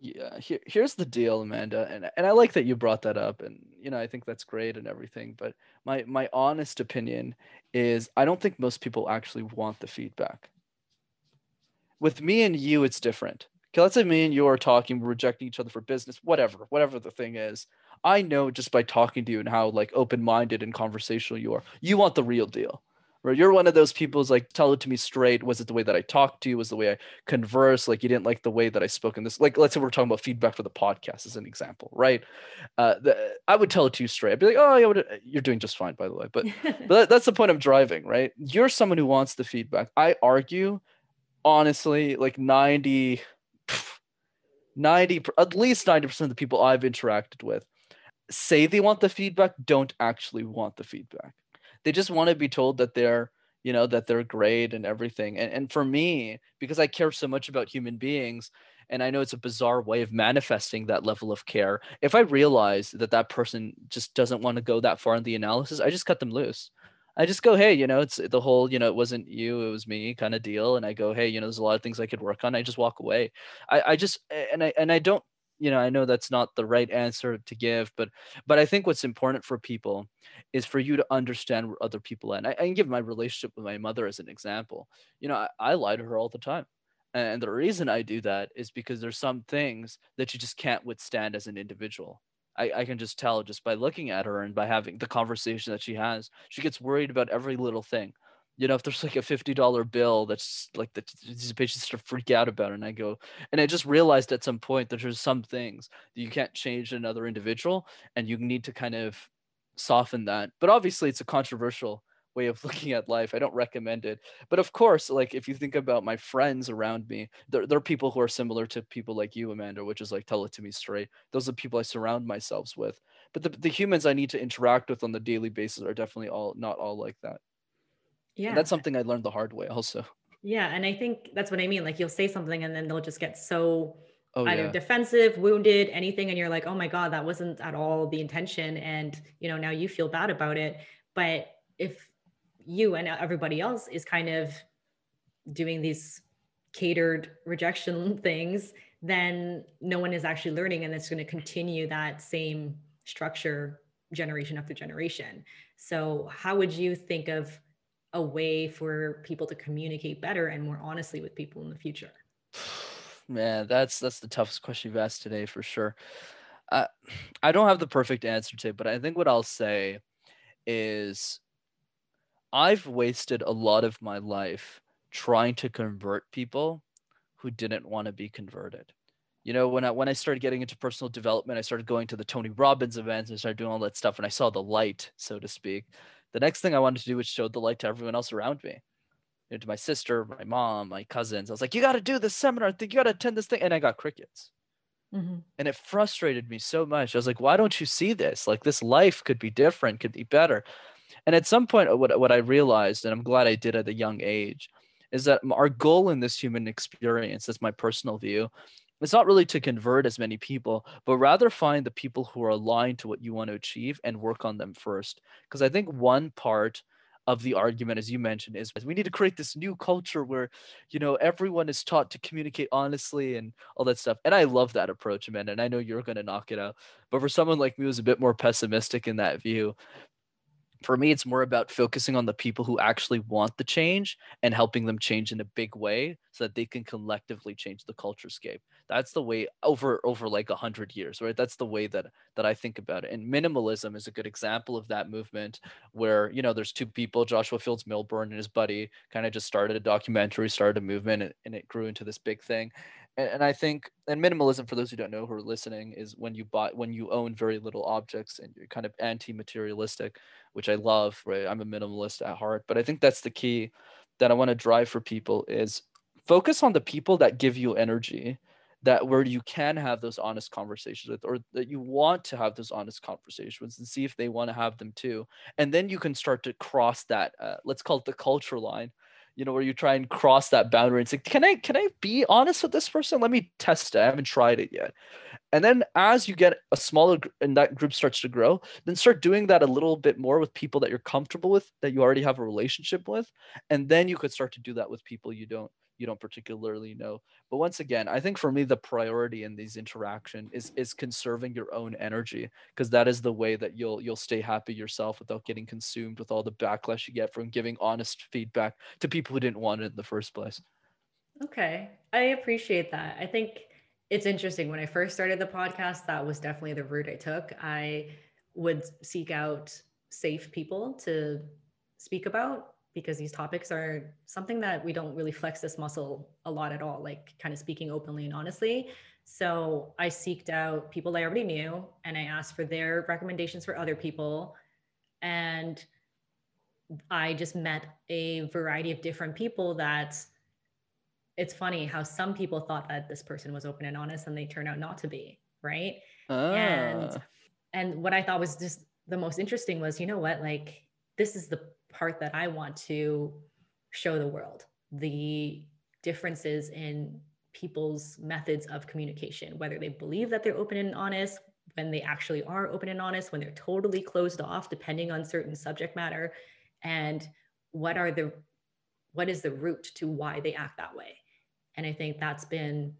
Yeah here, here's the deal amanda and, and i like that you brought that up and you know i think that's great and everything but my my honest opinion is i don't think most people actually want the feedback. With me and you it's different. Okay let's say me and you are talking we're rejecting each other for business whatever whatever the thing is I know just by talking to you and how like open-minded and conversational you are, you want the real deal. Right? You're one of those people who's like, tell it to me straight. Was it the way that I talked to you? Was the way I converse? Like you didn't like the way that I spoke in this. Like let's say we're talking about feedback for the podcast as an example, right? Uh, the, I would tell it to you straight. I'd be like, oh, yeah, you're doing just fine, by the way. But but that's the point I'm driving, right? You're someone who wants the feedback. I argue, honestly, like 90, 90, at least 90% of the people I've interacted with say they want the feedback don't actually want the feedback they just want to be told that they're you know that they're great and everything and, and for me because i care so much about human beings and i know it's a bizarre way of manifesting that level of care if i realize that that person just doesn't want to go that far in the analysis i just cut them loose I just go, hey, you know, it's the whole, you know, it wasn't you, it was me kind of deal. And I go, hey, you know, there's a lot of things I could work on. I just walk away. I, I just and I and I don't you know i know that's not the right answer to give but but i think what's important for people is for you to understand where other people are and I, I, can give my relationship with my mother as an example. You know I, I lie to her all the time and the reason i do that is because there's some things that you just can't withstand as an individual. I, I can just tell just by looking at her and by having the conversation that she has she gets worried about every little thing you know, if there's like a fifty dollar bill that's like the these patients start freak out about, it, and I go, and I just realized at some point that there's some things that you can't change another individual, and you need to kind of soften that. But obviously, it's a controversial way of looking at life. I don't recommend it. But of course, like if you think about my friends around me, there are people who are similar to people like you, Amanda, which is like tell it to me straight. Those are people I surround myself with. But the, the humans I need to interact with on the daily basis are definitely all not all like that. Yeah. And that's something I learned the hard way also. Yeah. And I think that's what I mean. Like you'll say something and then they'll just get so oh, either yeah. defensive, wounded, anything. And you're like, oh my God, that wasn't at all the intention. And, you know, now you feel bad about it. But if you and everybody else is kind of doing these catered rejection things, then no one is actually learning and it's going to continue that same structure generation after generation. So, how would you think of a way for people to communicate better and more honestly with people in the future? Man, that's that's the toughest question you've asked today for sure. Uh, I don't have the perfect answer to it, but I think what I'll say is I've wasted a lot of my life trying to convert people who didn't want to be converted. You know, when I when I started getting into personal development, I started going to the Tony Robbins events and started doing all that stuff, and I saw the light, so to speak. The next thing I wanted to do was show the light to everyone else around me. You know, to my sister, my mom, my cousins. I was like, you got to do this seminar. I think you got to attend this thing. And I got crickets. Mm-hmm. And it frustrated me so much. I was like, why don't you see this? Like, this life could be different, could be better. And at some point, what, what I realized, and I'm glad I did at a young age, is that our goal in this human experience, that's my personal view, it's not really to convert as many people, but rather find the people who are aligned to what you want to achieve and work on them first. Because I think one part of the argument, as you mentioned, is we need to create this new culture where, you know, everyone is taught to communicate honestly and all that stuff. And I love that approach, man. And I know you're going to knock it out. But for someone like me who's a bit more pessimistic in that view, for me, it's more about focusing on the people who actually want the change and helping them change in a big way so that they can collectively change the culture scape. That's the way over over like a hundred years, right? That's the way that that I think about it. And minimalism is a good example of that movement where, you know, there's two people, Joshua Fields Millburn and his buddy kind of just started a documentary, started a movement, and, and it grew into this big thing and, and I think and minimalism for those who don't know who are listening is when you buy when you own very little objects and you're kind of anti-materialistic, which I love, right? I'm a minimalist at heart, but I think that's the key that I want to drive for people is focus on the people that give you energy that where you can have those honest conversations with or that you want to have those honest conversations and see if they want to have them too and then you can start to cross that uh, let's call it the culture line you know, where you try and cross that boundary and say, can I can I be honest with this person? Let me test it. I haven't tried it yet. And then as you get a smaller and that group starts to grow, then start doing that a little bit more with people that you're comfortable with, that you already have a relationship with. And then you could start to do that with people you don't you don't particularly know. But once again, I think for me the priority in these interaction is is conserving your own energy because that is the way that you'll you'll stay happy yourself without getting consumed with all the backlash you get from giving honest feedback to people who didn't want it in the first place. Okay. I appreciate that. I think it's interesting when I first started the podcast that was definitely the route I took. I would seek out safe people to speak about because these topics are something that we don't really flex this muscle a lot at all, like kind of speaking openly and honestly. So I seeked out people I already knew and I asked for their recommendations for other people. And I just met a variety of different people that it's funny how some people thought that this person was open and honest and they turn out not to be, right? Ah. And and what I thought was just the most interesting was, you know what, like this is the part that I want to show the world the differences in people's methods of communication, whether they believe that they're open and honest, when they actually are open and honest, when they're totally closed off, depending on certain subject matter, and what are the what is the root to why they act that way. And I think that's been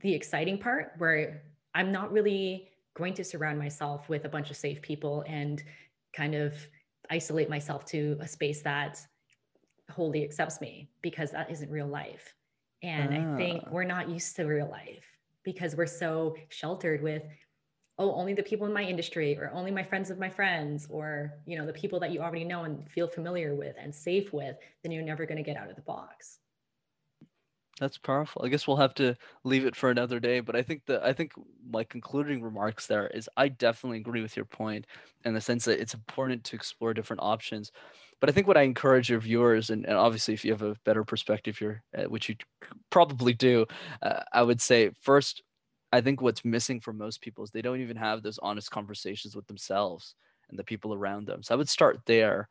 the exciting part where I'm not really going to surround myself with a bunch of safe people and kind of isolate myself to a space that wholly accepts me because that isn't real life. And ah. I think ah. we're not used to real life because we're so sheltered with, oh, only the people in my industry or only my friends of my friends or, you know, the people that you already know and feel familiar with and safe with, then you're never going to get out of the box. That's powerful. I guess we'll have to leave it for another day. But I think the I think my concluding remarks there is I definitely agree with your point in the sense that it's important to explore different options. But I think what I encourage your viewers, and, and obviously if you have a better perspective here, uh, which you probably do, uh, I would say first, I think what's missing for most people is they don't even have those honest conversations with themselves and the people around them. So I would start there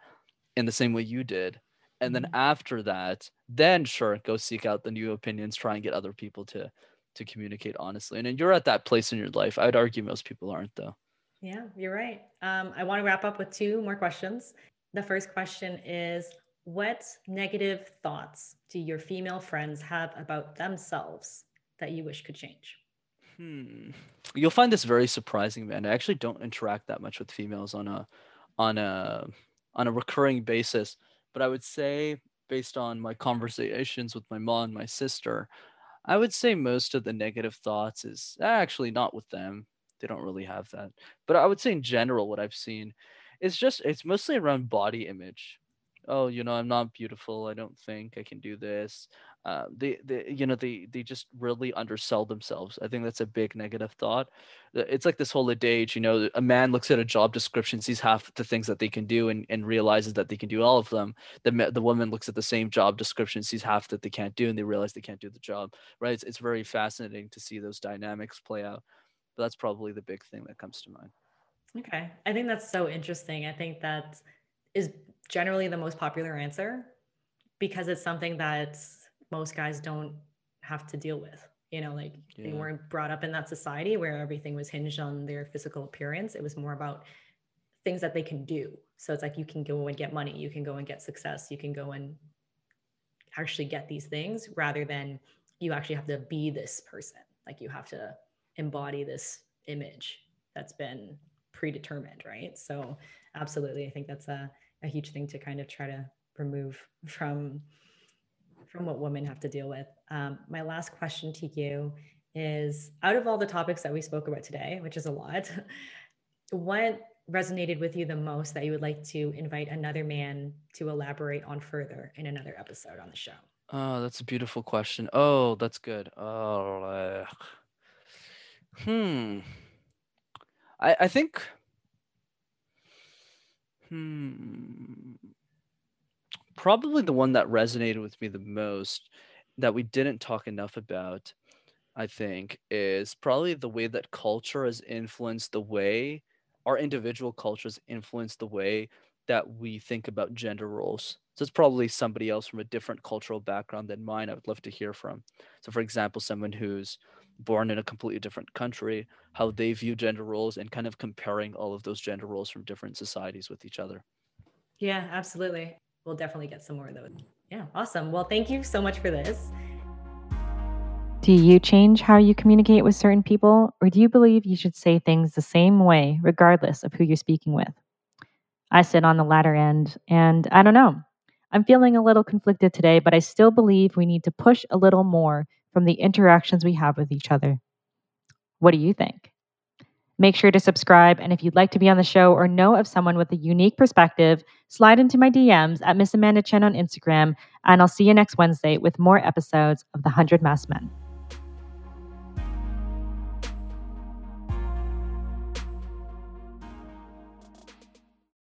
in the same way you did and then mm-hmm. after that then sure go seek out the new opinions try and get other people to to communicate honestly and, and you're at that place in your life i'd argue most people aren't though yeah you're right um, i want to wrap up with two more questions The first question is What negative thoughts do your female friends have about themselves that you wish could change? Hmm. You'll find this very surprising, man. I actually don't interact that much with females on a on a on a recurring basis, but I would say based on my conversations with my mom and my sister, I would say most of the negative thoughts is eh, actually not with them. They don't really have that. But I would say in general what I've seen is just it's mostly around body image oh you know i'm not beautiful i don't think i can do this uh, they, they you know they they just really undersell themselves. I think that's a big negative thought. It's like this whole adage you know a man looks at a job description sees half the things that they can do and, and realizes that they can do all of them. The, the woman looks at the same job description sees half that they can't do and they realize they can't do the job right? It's, it's very fascinating to see those dynamics play out. But that's probably the big thing that comes to mind. Okay. I think that's so interesting. I think that is generally the most popular answer because it's something that most guys don't have to deal with. You know, like yeah. they weren't brought up in that society where everything was hinged on their physical appearance. It was more about things that they can do. So it's like you can go and get money, you can go and get success, you can go and actually get these things rather than you actually have to be this person. Like you have to embody this image that's been predetermined, right? So absolutely, I think that's a a huge thing to kind of try to remove from from what women have to deal with. Um, my last question to you is out of all the topics that we spoke about today, which is a lot, what resonated with you the most that you would like to invite another man to elaborate on further in another episode on the show? Oh, that's a beautiful question. Oh, that's good. Oh, uh, hmm. I I think Hmm. Probably the one that resonated with me the most that we didn't talk enough about, I think, is probably the way that culture has influenced the way our individual cultures influence the way that we think about gender roles. So it's probably somebody else from a different cultural background than mine I would love to hear from. So, for example, someone who's born in a completely different country, how they view gender roles, and kind of comparing all of those gender roles from different societies with each other. Yeah, absolutely. We'll definitely get some more of those. Yeah, awesome. Well, thank you so much for this. Do you change how you communicate with certain people, or do you believe you should say things the same way, regardless of who you're speaking with? I sit on the latter end, and I don't know. I'm feeling a little conflicted today, but I still believe we need to push a little more from the interactions we have with each other. What do you think? Make sure to subscribe, and if you'd like to be on the show or know of someone with a unique perspective, slide into my DMs at Miss Amanda Chen on Instagram, and I'll see you next Wednesday with more episodes of The 100 Masked Men.